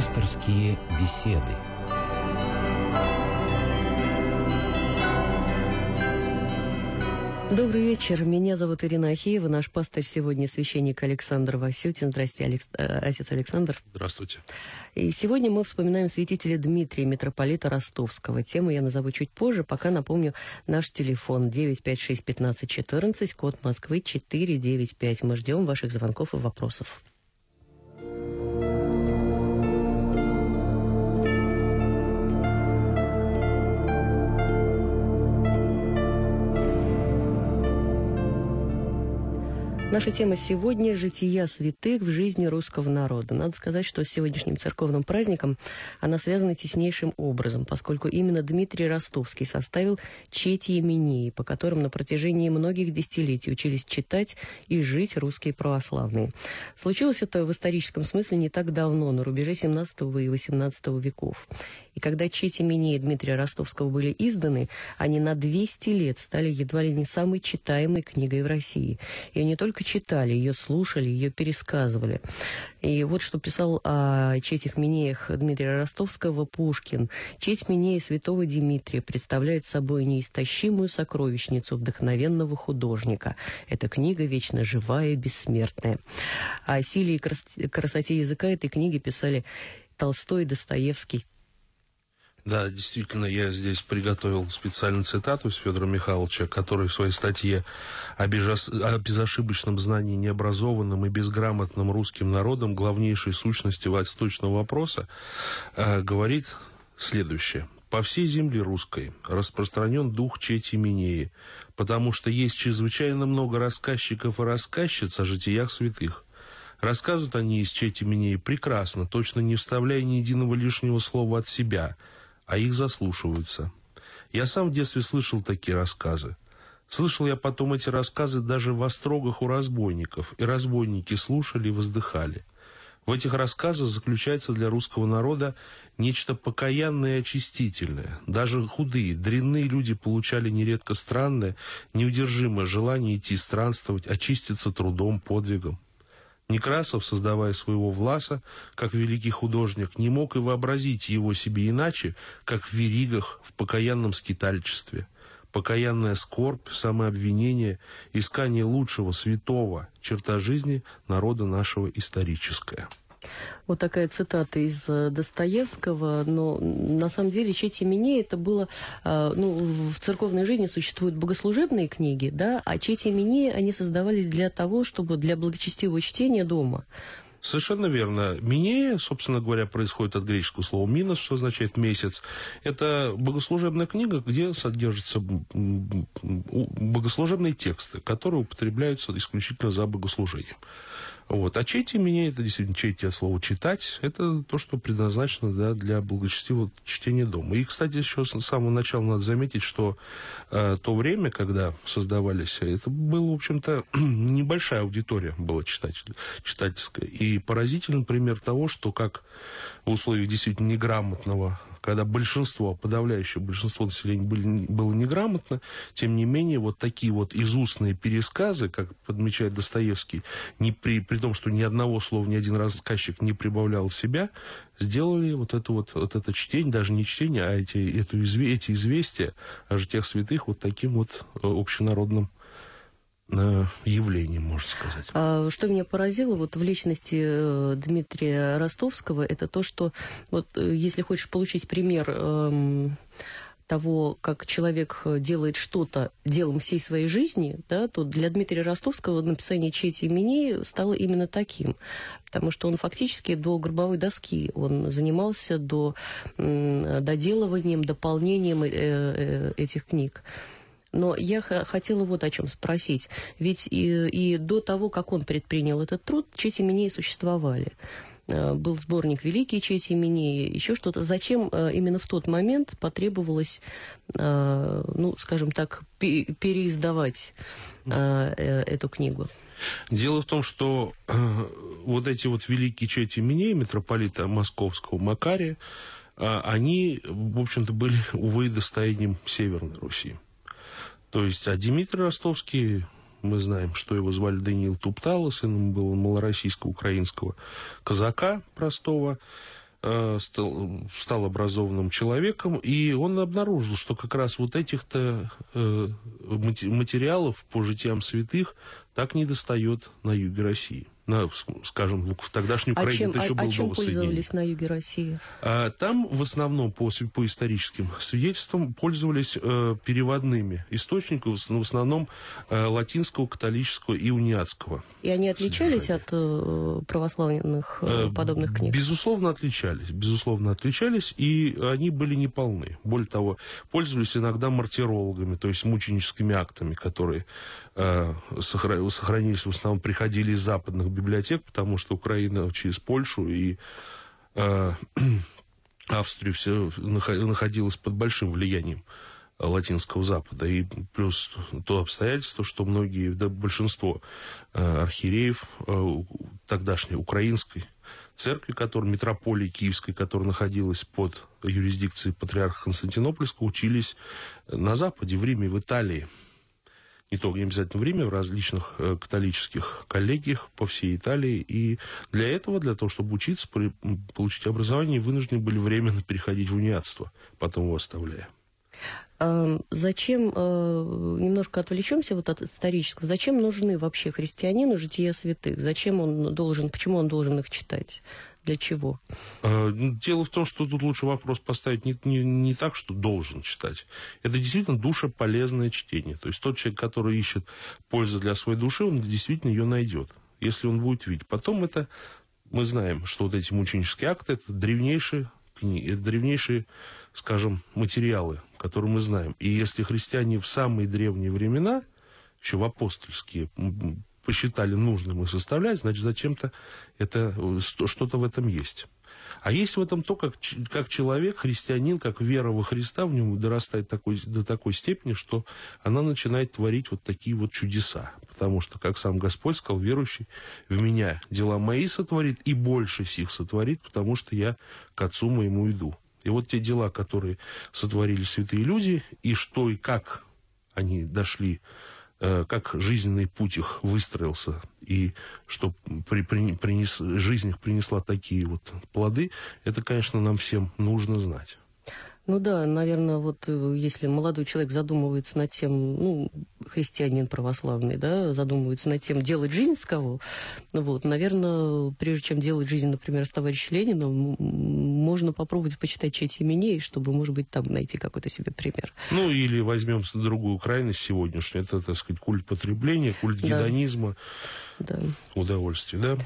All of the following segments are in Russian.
Пасторские беседы. Добрый вечер. Меня зовут Ирина Ахеева. Наш пастырь сегодня священник Александр Васютин. Здрасте, Алекс... Э, отец Александр. Здравствуйте. И сегодня мы вспоминаем святителя Дмитрия, митрополита Ростовского. Тему я назову чуть позже, пока напомню наш телефон 956-1514, код Москвы 495. Мы ждем ваших звонков и вопросов. Наша тема сегодня – жития святых в жизни русского народа. Надо сказать, что с сегодняшним церковным праздником она связана теснейшим образом, поскольку именно Дмитрий Ростовский составил чети имении, по которым на протяжении многих десятилетий учились читать и жить русские православные. Случилось это в историческом смысле не так давно, на рубеже 17 и 18 веков. И когда чети имении Дмитрия Ростовского были изданы, они на 200 лет стали едва ли не самой читаемой книгой в России. Ее не только читали, ее слушали, ее пересказывали. И вот что писал о четях Минеях Дмитрия Ростовского Пушкин. Четь Минея святого Дмитрия представляет собой неистощимую сокровищницу вдохновенного художника. Эта книга вечно живая и бессмертная. О силе и красоте языка этой книги писали Толстой и Достоевский, да, действительно, я здесь приготовил специальную цитату из Федора Михайловича, который в своей статье о, безос... безошибочном знании необразованным и безграмотным русским народом главнейшей сущности восточного вопроса э, говорит следующее. По всей земле русской распространен дух Чети Минеи, потому что есть чрезвычайно много рассказчиков и рассказчиц о житиях святых. Рассказывают они из Чети Минеи прекрасно, точно не вставляя ни единого лишнего слова от себя – а их заслушиваются. Я сам в детстве слышал такие рассказы. Слышал я потом эти рассказы даже в острогах у разбойников, и разбойники слушали и воздыхали. В этих рассказах заключается для русского народа нечто покаянное и очистительное. Даже худые, дрянные люди получали нередко странное, неудержимое желание идти странствовать, очиститься трудом, подвигом. Некрасов, создавая своего Власа, как великий художник, не мог и вообразить его себе иначе, как в веригах, в покаянном скитальчестве. Покаянная скорбь, самообвинение, искание лучшего, святого, черта жизни народа нашего историческая. Вот такая цитата из э, Достоевского, но на самом деле Чети Мине это было, э, ну, в церковной жизни существуют богослужебные книги, да, а Чети Мине, они создавались для того, чтобы для благочестивого чтения дома. Совершенно верно. Минея, собственно говоря, происходит от греческого слова «минос», что означает «месяц». Это богослужебная книга, где содержатся богослужебные тексты, которые употребляются исключительно за богослужением. Вот. А чети меня, это действительно чети от слова читать, это то, что предназначено да, для благочестивого чтения дома. И, кстати, еще с самого начала надо заметить, что э, то время, когда создавались, это было, в общем-то, небольшая аудитория была читатель, читательская. И поразительный пример того, что как в условиях действительно неграмотного когда большинство, подавляющее большинство населения были, было неграмотно, тем не менее, вот такие вот изустные пересказы, как подмечает Достоевский, не при, при том, что ни одного слова, ни один рассказчик не прибавлял себя, сделали вот это вот, вот это чтение, даже не чтение, а эти, эту, эти известия о житиях святых вот таким вот э, общенародным явлением, можно сказать. А, что меня поразило вот в личности э, Дмитрия Ростовского, это то, что вот э, если хочешь получить пример эм, того, как человек делает что-то делом всей своей жизни, да, то для Дмитрия Ростовского написание чети имени стало именно таким. Потому что он фактически до гробовой доски он занимался до доделыванием, дополнением э, этих книг. Но я хотела вот о чем спросить. Ведь и, и до того, как он предпринял этот труд, чети Минеи существовали. Э, был сборник «Великие чети Минеи», еще что-то. Зачем э, именно в тот момент потребовалось, э, ну, скажем так, переиздавать эту книгу? Дело в том, что вот эти вот великие чети Минеи, митрополита московского Макария, они, в общем-то, были, увы, достоянием Северной Руси. То есть, а Дмитрий Ростовский, мы знаем, что его звали Даниил Туптало, сыном был малороссийско-украинского казака простого. э, стал, стал образованным человеком, и он обнаружил, что как раз вот этих-то э, материалов по житиям святых так не достает на юге России на, скажем, в тогдашней а Украине чем, это еще а, было а чем пользовались на юге России? А, там в основном по, по историческим свидетельствам пользовались э, переводными источниками, в основном э, латинского, католического и униатского. И они отличались от э, православных э, э, подобных книг? Безусловно, отличались. Безусловно, отличались, и они были неполны. Более того, пользовались иногда мартирологами, то есть мученическими актами, которые э, сохранились в основном, приходили из западных библиотек, потому что Украина через Польшу и э, Австрию все находилась под большим влиянием латинского Запада. И плюс то обстоятельство, что многие, да большинство э, архиереев э, тогдашней украинской церкви, которая, метрополии Киевской, которая находилась под юрисдикцией патриарха Константинопольского, учились на Западе, в Риме, в Италии не обязательно в Риме, в различных э, католических коллегиях по всей Италии. И для этого, для того, чтобы учиться, при, получить образование, вынуждены были временно переходить в униатство, потом его оставляя. Зачем, э, немножко отвлечемся вот от исторического, зачем нужны вообще христианину жития святых? Зачем он должен, почему он должен их читать? Для чего? А, ну, дело в том, что тут лучше вопрос поставить не, не, не так, что должен читать. Это действительно душеполезное чтение. То есть тот человек, который ищет пользу для своей души, он действительно ее найдет, если он будет видеть. Потом это, мы знаем, что вот эти мученические акты, это древнейшие книги, это древнейшие, скажем, материалы, которые мы знаем. И если христиане в самые древние времена, еще в апостольские, посчитали нужным и составлять, значит, зачем-то это что-то в этом есть. А есть в этом то, как, как человек, христианин, как вера во Христа в нем дорастает такой, до такой степени, что она начинает творить вот такие вот чудеса. Потому что, как сам Господь сказал, верующий в меня дела мои сотворит и больше сих сотворит, потому что я к Отцу моему иду. И вот те дела, которые сотворили святые люди, и что и как они дошли как жизненный путь их выстроился, и что при, при, принес, жизнь их принесла такие вот плоды, это, конечно, нам всем нужно знать. Ну да, наверное, вот э, если молодой человек задумывается над тем, ну, христианин православный, да, задумывается над тем, делать жизнь с кого, ну вот, наверное, прежде чем делать жизнь, например, с товарищем Лениным, можно попробовать почитать честь именей, чтобы, может быть, там найти какой-то себе пример. Ну, или возьмем другую крайность сегодняшнюю, это, так сказать, культ потребления, культ гедонизма, да. удовольствие, да?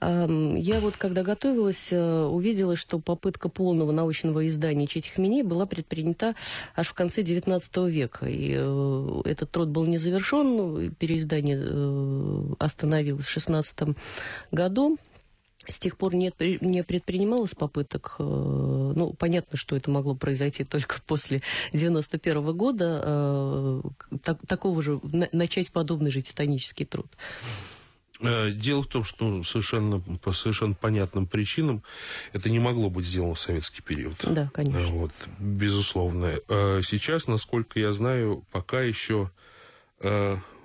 Я вот, когда готовилась, э, увидела, что попытка полного научного издания Четихменей была предпринята аж в конце XIX века. И э, этот труд был не завершен, переиздание э, остановилось в XVI году. С тех пор нет, не предпринималось попыток, ну, понятно, что это могло произойти только после 91 -го года, так, такого же, начать подобный же титанический труд. Э, дело в том, что совершенно, по совершенно понятным причинам это не могло быть сделано в советский период. Да, конечно. Э, вот, безусловно. Э, сейчас, насколько я знаю, пока еще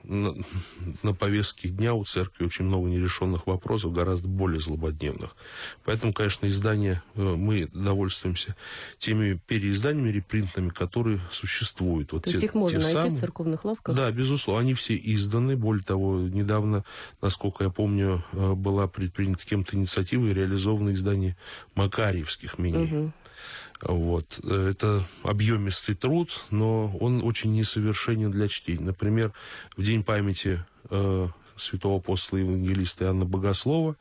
на, на повестке дня у церкви очень много нерешенных вопросов, гораздо более злободневных. Поэтому, конечно, издание, э, мы довольствуемся теми переизданиями, репринтами, которые существуют. Вот То те, есть их можно найти самые, в церковных лавках? Да, безусловно. Они все изданы. Более того, недавно, насколько я помню, э, была предпринята кем-то инициатива и реализовано издание Макарьевских меней. Угу. Вот. Это объемистый труд, но он очень несовершенен для чтения. Например, в День памяти э, святого апостола Евангелиста Иоанна Богослова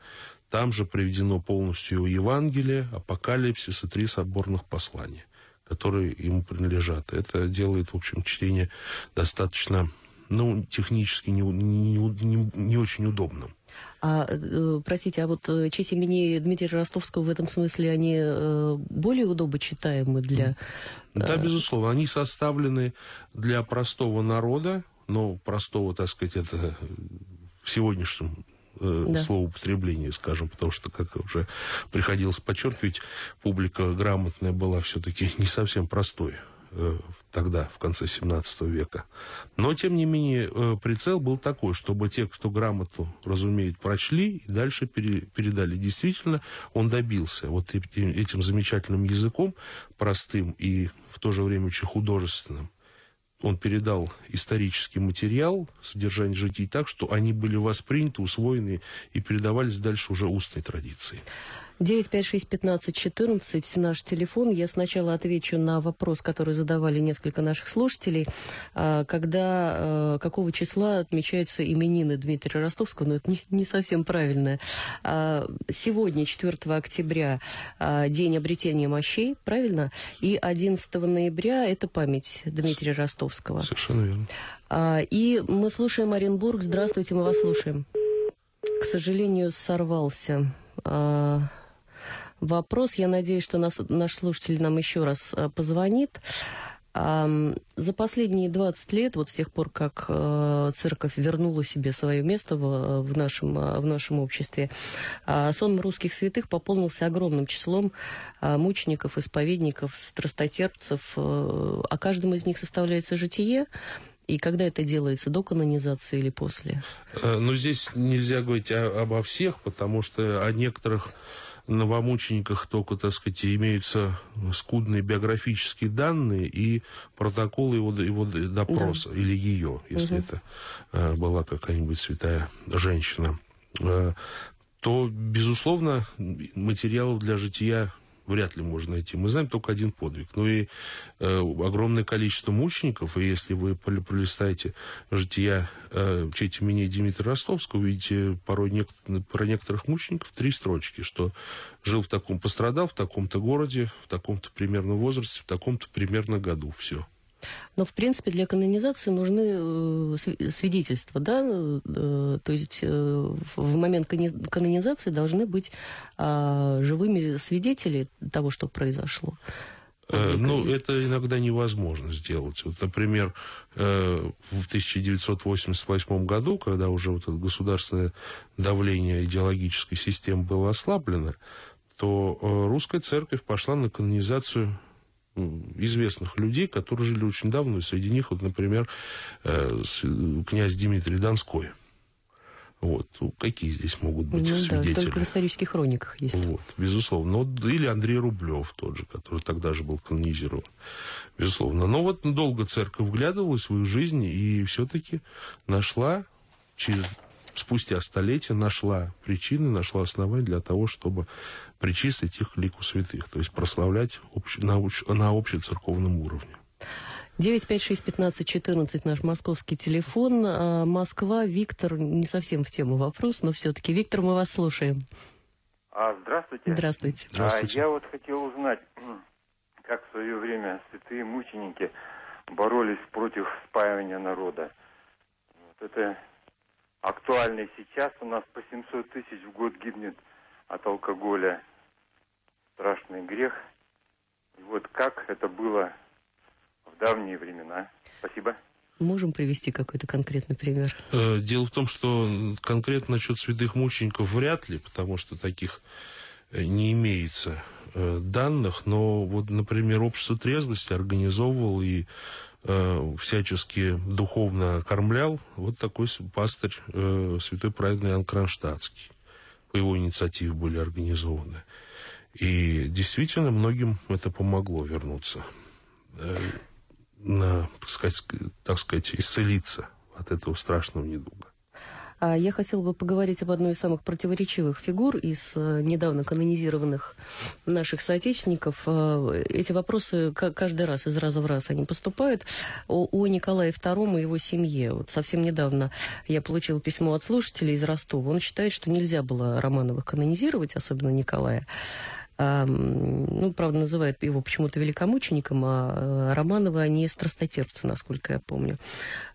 там же приведено полностью его Евангелие, Апокалипсис и три соборных послания, которые ему принадлежат. Это делает, в общем, чтение достаточно, ну, технически не, не, не, не очень удобным. А, э, простите, а вот э, честь имени Дмитрия Ростовского в этом смысле, они э, более удобочитаемы для... Да, безусловно. Они составлены для простого народа, но простого, так сказать, это в сегодняшнем да. словоупотребление, скажем, потому что, как уже приходилось подчеркивать, публика грамотная была все-таки не совсем простой тогда, в конце 17 века. Но, тем не менее, э, прицел был такой, чтобы те, кто грамоту, разумеет, прочли и дальше пере, передали. Действительно, он добился вот этим, этим замечательным языком, простым и в то же время очень художественным, он передал исторический материал, содержание житий так, что они были восприняты, усвоены и передавались дальше уже устной традицией. 956-1514 наш телефон. Я сначала отвечу на вопрос, который задавали несколько наших слушателей. А, когда, а, какого числа отмечаются именины Дмитрия Ростовского? Но ну, это не, не совсем правильно. А, сегодня, 4 октября, день обретения мощей, правильно? И 11 ноября это память Дмитрия Ростовского. Совершенно верно. И мы слушаем Оренбург. Здравствуйте, мы вас слушаем. К сожалению, сорвался вопрос. Я надеюсь, что нас, наш слушатель нам еще раз э, позвонит. За последние 20 лет, вот с тех пор, как э, церковь вернула себе свое место в, в, нашем, э, в нашем обществе, э, сон русских святых пополнился огромным числом э, мучеников, исповедников, страстотерпцев. Э, о каждом из них составляется житие. И когда это делается, до канонизации или после? Ну, здесь нельзя говорить обо всех, потому что о некоторых новомучениках только, так сказать, имеются скудные биографические данные и протоколы его, его допроса, да. или ее, если угу. это э, была какая-нибудь святая женщина, э, то, безусловно, материалов для жития вряд ли можно найти. Мы знаем только один подвиг. Ну и э, огромное количество мучеников, и если вы пролистаете жития э, честь имени Дмитрия Ростовского, увидите порой нек про некоторых мучеников три строчки, что жил в таком, пострадал в таком-то городе, в таком-то примерно возрасте, в таком-то примерно году. Все. Но, в принципе, для канонизации нужны э, свидетельства, да, э, то есть э, в момент канонизации должны быть а, живыми свидетели того, что произошло. Ну, это иногда невозможно сделать. Вот, например, в 1988 году, когда уже вот это государственное давление идеологической системы было ослаблено, то русская церковь пошла на канонизацию известных людей, которые жили очень давно, и среди них, вот, например, э, князь Дмитрий Донской. Вот. Ну, какие здесь могут быть ну, свидетели? Да, только в исторических хрониках есть. Вот, безусловно. Ну, или Андрей Рублев тот же, который тогда же был канонизирован. Безусловно. Но вот долго церковь вглядывалась в свою жизнь и все-таки нашла через спустя столетия нашла причины, нашла основания для того, чтобы причислить их к лику святых, то есть прославлять общ, на, на общецерковном уровне. 956-15-14 наш московский телефон. А, Москва, Виктор, не совсем в тему вопрос, но все-таки. Виктор, мы вас слушаем. А, здравствуйте. Здравствуйте. здравствуйте. А, я вот хотел узнать, как в свое время святые мученики боролись против спаивания народа. Вот это актуально сейчас. У нас по 700 тысяч в год гибнет от алкоголя страшный грех. И вот как это было в давние времена. Спасибо. Можем привести какой-то конкретный пример? Э, дело в том, что конкретно насчет святых мучеников вряд ли, потому что таких э, не имеется э, данных, но вот, например, общество трезвости организовывал и всячески духовно кормлял вот такой пастырь святой праведный Иоанн Кронштадтский. По его инициативе были организованы. И действительно многим это помогло вернуться, э, на, так сказать, так сказать, исцелиться от этого страшного недуга. А я хотела бы поговорить об одной из самых противоречивых фигур из э, недавно канонизированных наших соотечественников. Э, эти вопросы каждый раз, из раза в раз они поступают. О, о Николае II и его семье. Вот совсем недавно я получила письмо от слушателей из Ростова. Он считает, что нельзя было Романовых канонизировать, особенно Николая ну, правда, называют его почему-то великомучеником, а э, Романовы они страстотерпцы, насколько я помню.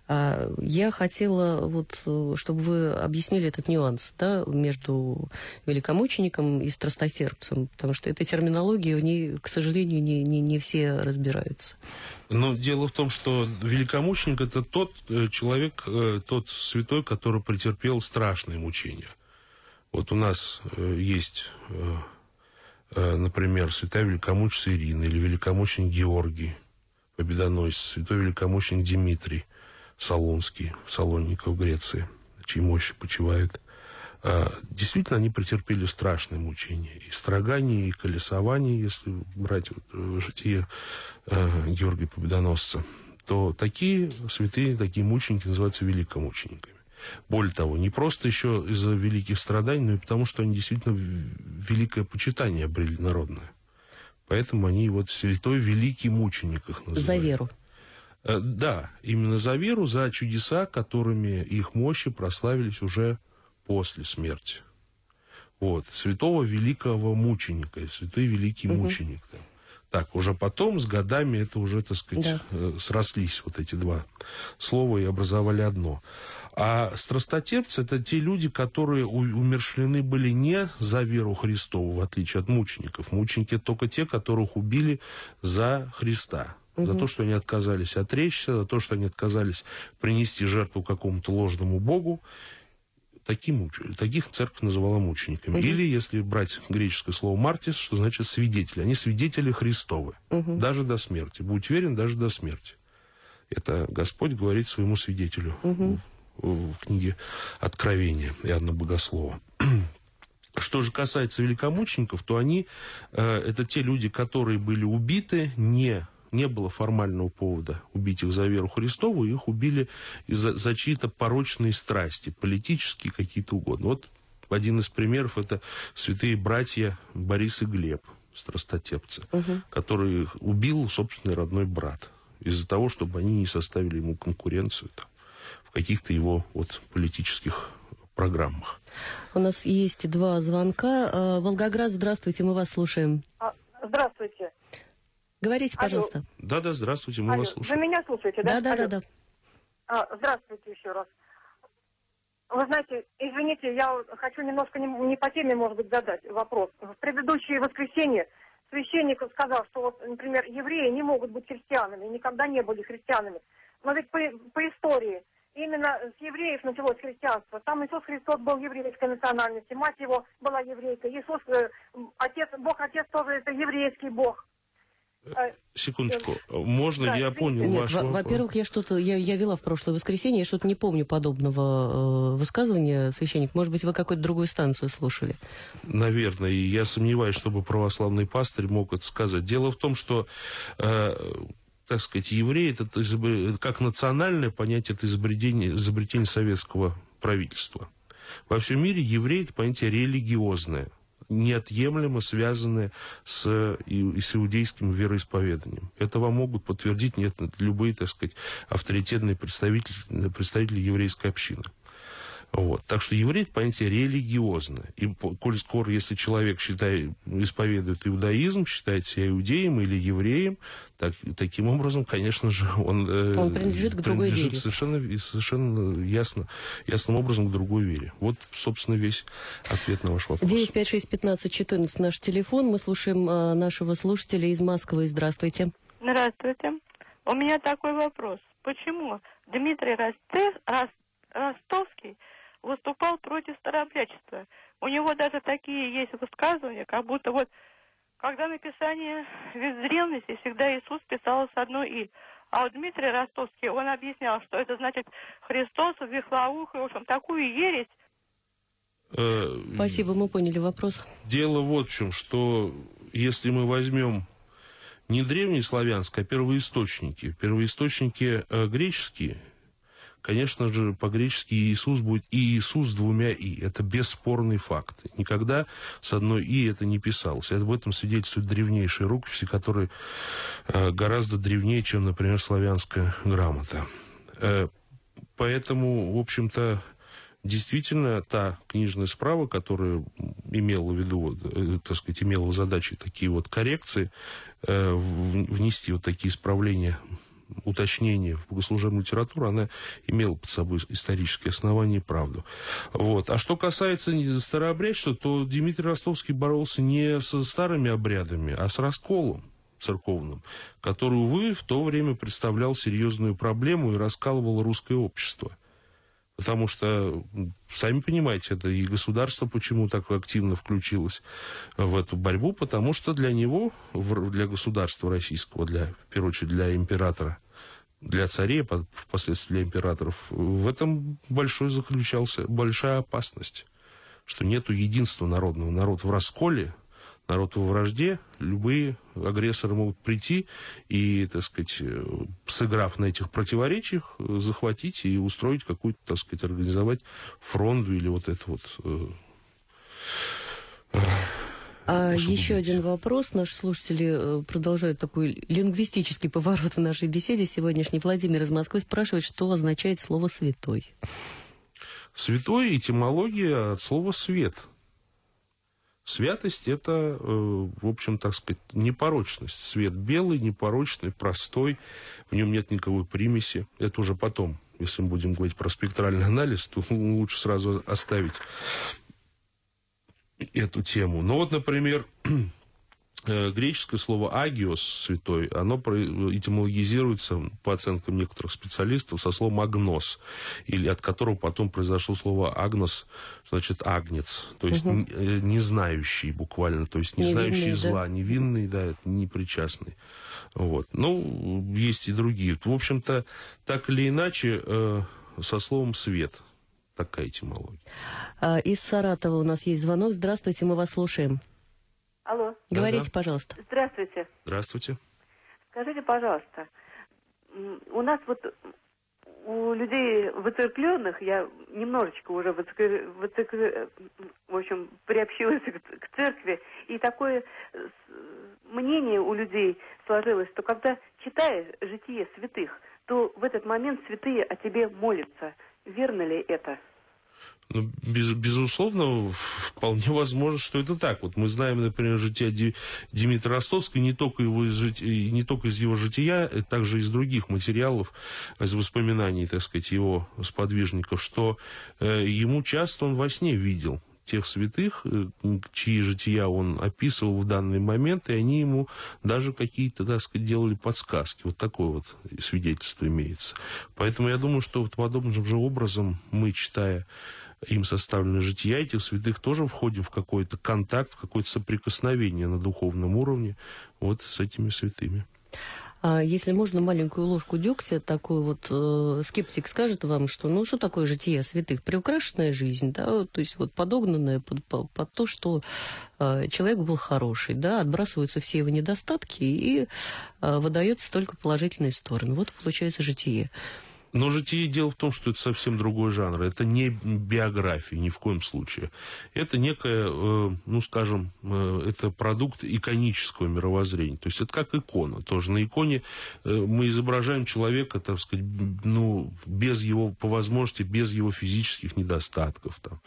А, я хотела, вот, чтобы вы объяснили этот нюанс да, между великомучеником и страстотерпцем, потому что эта терминология, в ней, к сожалению, не, не, не все разбираются. Но дело в том, что великомученик это тот э, человек, э, тот святой, который претерпел страшные мучения. Вот у нас есть Э, например, святая великомученица Ирина или великомученик Георгий, победоносец, святой великомученик Дмитрий Солунский, Салонников в Греции, чьи мощи почивает. А, действительно, они претерпели страшные мучения. И страдания, и колесование, если брать вот, э, житие э, Георгия Победоносца, то такие святые, такие мученики называются великомучениками. Более того, не просто еще из-за великих страданий, но и потому, что они действительно великое почитание обрели народное. Поэтому они вот святой великий мученик их называют. За веру. Э, да, именно за веру, за чудеса, которыми их мощи прославились уже после смерти. Вот, святого великого мученика, святой великий угу. мученик. Да. Так, уже потом, с годами, это уже, так сказать, да. Э, срослись вот эти два слова и образовали одно. А страстотерпцы – это те люди, которые умершлены были не за веру Христову, в отличие от мучеников. Мученики – только те, которых убили за Христа. Угу. За то, что они отказались отречься, за то, что они отказались принести жертву какому-то ложному богу. Таким, таких церковь называла мучениками. Угу. Или, если брать греческое слово «мартис», что значит «свидетели». Они свидетели Христовы. Угу. Даже до смерти. Будь верен, даже до смерти. Это Господь говорит своему свидетелю. Угу в книге Откровения Иоанна Богослова. Что же касается великомучеников, то они, э, это те люди, которые были убиты, не, не было формального повода убить их за веру Христову, их убили из-за за чьи-то порочные страсти, политические какие-то угодно. Вот один из примеров это святые братья Борис и Глеб, страстотерпцы, угу. которые убил собственный родной брат из-за того, чтобы они не составили ему конкуренцию там каких-то его вот политических программах. У нас есть два звонка. А, Волгоград, здравствуйте, мы вас слушаем. А, здравствуйте. Говорите, пожалуйста. Да-да, здравствуйте, мы Алло. вас слушаем. Вы меня слушаете, да? Да-да-да. А, здравствуйте еще раз. Вы знаете, извините, я хочу немножко не, не по теме, может быть, задать вопрос. В предыдущее воскресенье священник сказал, что, вот, например, евреи не могут быть христианами, никогда не были христианами. Но ведь по, по истории именно с евреев началось христианство. Там Иисус Христос был еврейской национальности, мать его была еврейка. Иисус, э, отец, Бог Отец тоже это еврейский Бог. Э, секундочку, можно да, я понял Нет, ваш вопрос? Во-первых, я что-то, я, я вела в прошлое воскресенье, я что-то не помню подобного э, высказывания, священник. Может быть, вы какую-то другую станцию слушали? Наверное, и я сомневаюсь, чтобы православный пастырь мог это сказать. Дело в том, что э, так сказать, евреи, это как национальное понятие, это изобретение, изобретение советского правительства. Во всем мире еврей это понятие религиозное, неотъемлемо связанное с, и, с иудейским вероисповеданием. Это вам могут подтвердить нет, любые, так сказать, авторитетные представители, представители еврейской общины. Вот. Так что еврей это понятие религиозное. И коль скоро, если человек считает, исповедует иудаизм, считает себя иудеем или евреем, так, таким образом, конечно же, он, э, он принадлежит к другой принадлежит вере. Совершенно, совершенно ясно, ясным образом к другой вере. Вот, собственно, весь ответ на ваш вопрос. 956-15-14 наш телефон. Мы слушаем э, нашего слушателя из Москвы. Здравствуйте. Здравствуйте. У меня такой вопрос. Почему Дмитрий Ростовский выступал против старообрядчества. У него даже такие есть высказывания, как будто вот, когда написание в древности, всегда Иисус писал с одной «и». А вот Дмитрий Ростовский, он объяснял, что это значит Христос, Вихлаух, и, в общем, такую ересь. Э, Спасибо, мы поняли вопрос. Дело вот в чем, что если мы возьмем не древние славянские, а первоисточники, первоисточники э, греческие – конечно же, по-гречески Иисус будет и Иисус с двумя «и». Это бесспорный факт. Никогда с одной «и» это не писалось. Об этом свидетельствуют древнейшие рукописи, которые э, гораздо древнее, чем, например, славянская грамота. Э, поэтому, в общем-то, действительно та книжная справа, которая имела в виду, э, так сказать, имела задачи такие вот коррекции, э, внести вот такие исправления уточнение в богослужебную литературу, она имела под собой исторические основания и правду. Вот. А что касается старообрядчества, то Дмитрий Ростовский боролся не со старыми обрядами, а с расколом церковным, который, увы, в то время представлял серьезную проблему и раскалывал русское общество. Потому что, сами понимаете, это и государство почему так активно включилось в эту борьбу, потому что для него, для государства российского, для, в первую очередь для императора, для царей, впоследствии для императоров, в этом большой заключался, большая опасность, что нету единства народного. Народ в расколе, народ во вражде, любые агрессоры могут прийти и, так сказать, э, сыграв на этих противоречиях, захватить и устроить какую-то, так сказать, организовать фронту или вот это вот... Э, э, а еще один вопрос. Наши слушатели продолжают такой лингвистический поворот в нашей беседе сегодняшний. Владимир из Москвы спрашивает, что означает слово «святой». Святой этимология от слова «свет». Святость – это, э, в общем, так сказать, непорочность. Свет белый, непорочный, простой, в нем нет никакой примеси. Это уже потом, если мы будем говорить про спектральный анализ, то лучше сразу оставить эту тему. Но вот, например, греческое слово «агиос», святой, оно этимологизируется, по оценкам некоторых специалистов, со словом «агнос», или от которого потом произошло слово «агнос», значит, «агнец», то есть угу. не знающий буквально, то есть не невинный, знающий зла, да? невинный, да, непричастный. Вот. Ну, есть и другие. В общем-то, так или иначе, э, со словом «свет» такая этимология. А, из Саратова у нас есть звонок. Здравствуйте, мы вас слушаем. Алло. Говорите, да, да. пожалуйста. Здравствуйте. Здравствуйте. Скажите, пожалуйста, у нас вот у людей выцеркленных, я немножечко уже выцер... Выцер... в общем, приобщилась к, к церкви, и такое мнение у людей сложилось, что когда читаешь житие святых, то в этот момент святые о тебе молятся. Верно ли это? Ну, без, безусловно, вполне возможно, что это так. Вот мы знаем, например, жития Димитра Ростовского, не только, его из жития, не только из его жития, а также из других материалов, из воспоминаний, так сказать, его сподвижников, что э, ему часто он во сне видел тех святых, э, чьи жития он описывал в данный момент, и они ему даже какие-то, так сказать, делали подсказки. Вот такое вот свидетельство имеется. Поэтому я думаю, что вот подобным же образом мы, читая им составлены жития этих святых, тоже входим в какой-то контакт, в какое-то соприкосновение на духовном уровне вот с этими святыми. А если можно маленькую ложку дегтя, такой вот э, скептик скажет вам, что ну что такое житие святых? Приукрашенная жизнь, да, то есть вот подогнанная под, под, под то, что э, человек был хороший, да, отбрасываются все его недостатки и э, выдается только положительные стороны. Вот получается житие. Но житие дело в том, что это совсем другой жанр. Это не биография ни в коем случае. Это некое, э, ну, скажем, э, это продукт иконического мировоззрения. То есть это как икона тоже. На иконе э, мы изображаем человека, так сказать, ну, без его, по возможности, без его физических недостатков. Там.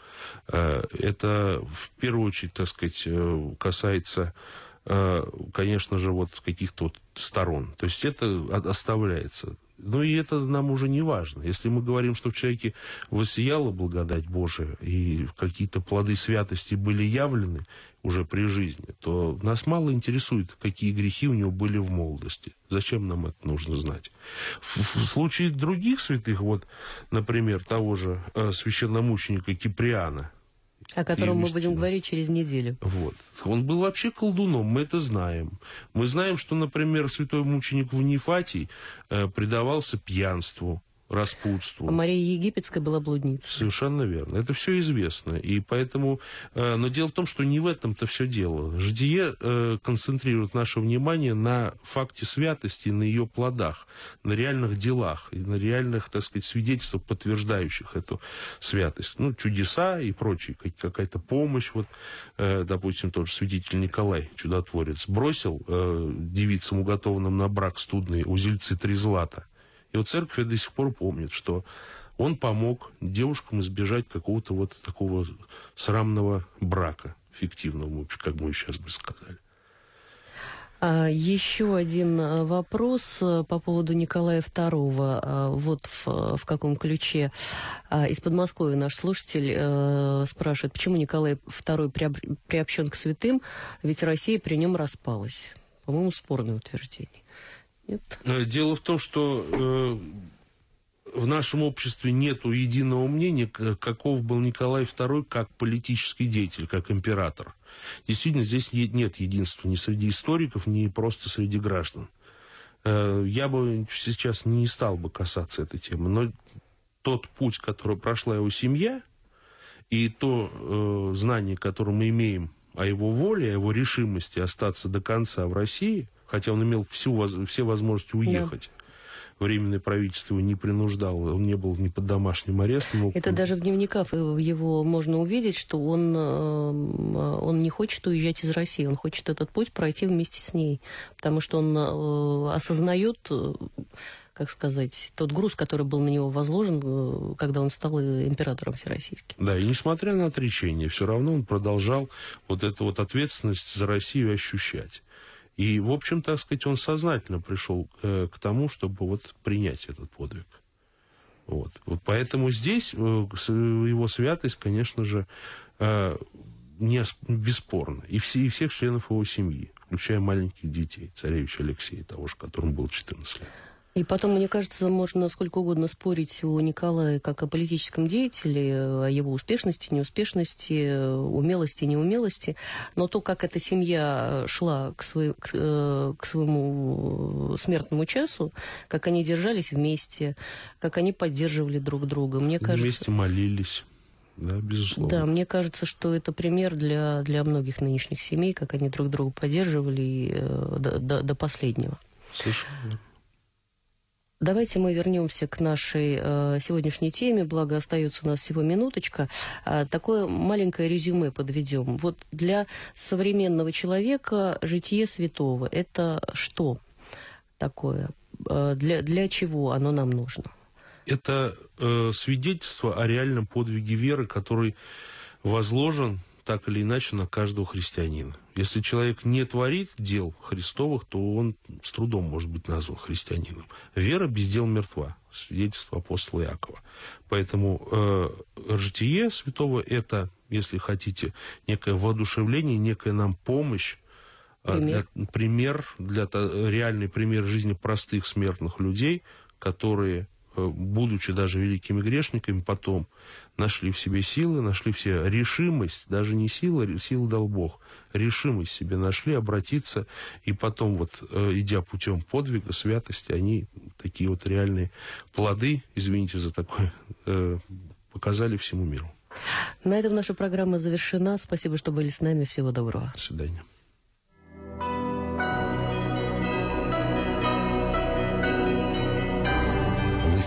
Это в первую очередь, так сказать, касается конечно же, вот каких-то вот сторон. То есть это оставляется. Но и это нам уже не важно. Если мы говорим, что в человеке воссияла благодать Божия, и какие-то плоды святости были явлены уже при жизни, то нас мало интересует, какие грехи у него были в молодости. Зачем нам это нужно знать? В, в случае других святых, вот, например, того же э, священномученика Киприана, о котором мы будем говорить через неделю. Вот. Он был вообще колдуном, мы это знаем. Мы знаем, что, например, святой мученик Ванифатий э, предавался пьянству распутству. А Мария Египетская была блудницей. Совершенно верно. Это все известно. И поэтому... Э, но дело в том, что не в этом-то все дело. Житие э, концентрирует наше внимание на факте святости, на ее плодах, на реальных делах, и на реальных, так сказать, свидетельствах, подтверждающих эту святость. Ну, чудеса и прочие, какая-то помощь. Вот, э, допустим, тот же свидетель Николай, чудотворец, бросил э, девицам, уготованным на брак студные, узельцы три злата. И вот церковь до сих пор помнит, что он помог девушкам избежать какого-то вот такого срамного брака фиктивного, как мы сейчас бы сказали. А, еще один а, вопрос а, по поводу Николая II. Вот в, в каком ключе. Из Подмосковья наш слушатель э, спрашивает, почему Николай II приобщен к святым, ведь Россия при нем распалась. По-моему, спорное утверждение. Нет? Э, дело в том, что э, в нашем обществе нет единого мнения, каков был Николай II как политический деятель, как император. Действительно, здесь нет единства ни среди историков, ни просто среди граждан. Э, я бы сейчас не стал бы касаться этой темы, но тот путь, который прошла его семья, и то э, знание, которое мы имеем о его воле, о его решимости остаться до конца в России, хотя он имел всю, все возможности уехать, временное правительство его не принуждало, он не был ни под домашним арестом. Это даже в дневниках его можно увидеть, что он, э, он не хочет уезжать из России, он хочет этот путь пройти вместе с ней, потому что он э, осознает э, как сказать, тот груз, который был на него возложен, когда он стал императором всероссийским. Да, и несмотря на отречение, все равно он продолжал вот эту вот ответственность за Россию ощущать. И, в общем, так сказать, он сознательно пришел э, к тому, чтобы вот принять этот подвиг. Вот. вот поэтому здесь э, его святость, конечно же, э, не, бесспорна. И, все, и всех членов его семьи, включая маленьких детей, царевича Алексея, того же, которому было 14 лет. И потом, мне кажется, можно сколько угодно спорить о Николае как о политическом деятеле, о его успешности, неуспешности, умелости, неумелости. Но то, как эта семья шла к, свой, к, э, к своему смертному часу, как они держались вместе, как они поддерживали друг друга, мне кажется... Вместе молились. Да, безусловно. Да, мне кажется, что это пример для, для многих нынешних семей, как они друг друга поддерживали э, до, до, до последнего. Совершенно. Давайте мы вернемся к нашей э, сегодняшней теме, благо остается у нас всего минуточка. Э, такое маленькое резюме подведем. Вот для современного человека житие святого – это что такое? Э, для, для чего оно нам нужно? Это э, свидетельство о реальном подвиге веры, который возложен так или иначе на каждого христианина. Если человек не творит дел Христовых, то он с трудом может быть назван христианином. Вера без дел мертва. Свидетельство апостола Иакова. Поэтому э, житие святого – это, если хотите, некое воодушевление, некая нам помощь, э, пример, для, пример для, реальный пример жизни простых смертных людей, которые будучи даже великими грешниками, потом нашли в себе силы, нашли все решимость, даже не сила, силы дал Бог, решимость себе нашли обратиться, и потом вот, э, идя путем подвига, святости, они такие вот реальные плоды, извините за такое, э, показали всему миру. На этом наша программа завершена. Спасибо, что были с нами. Всего доброго. До свидания.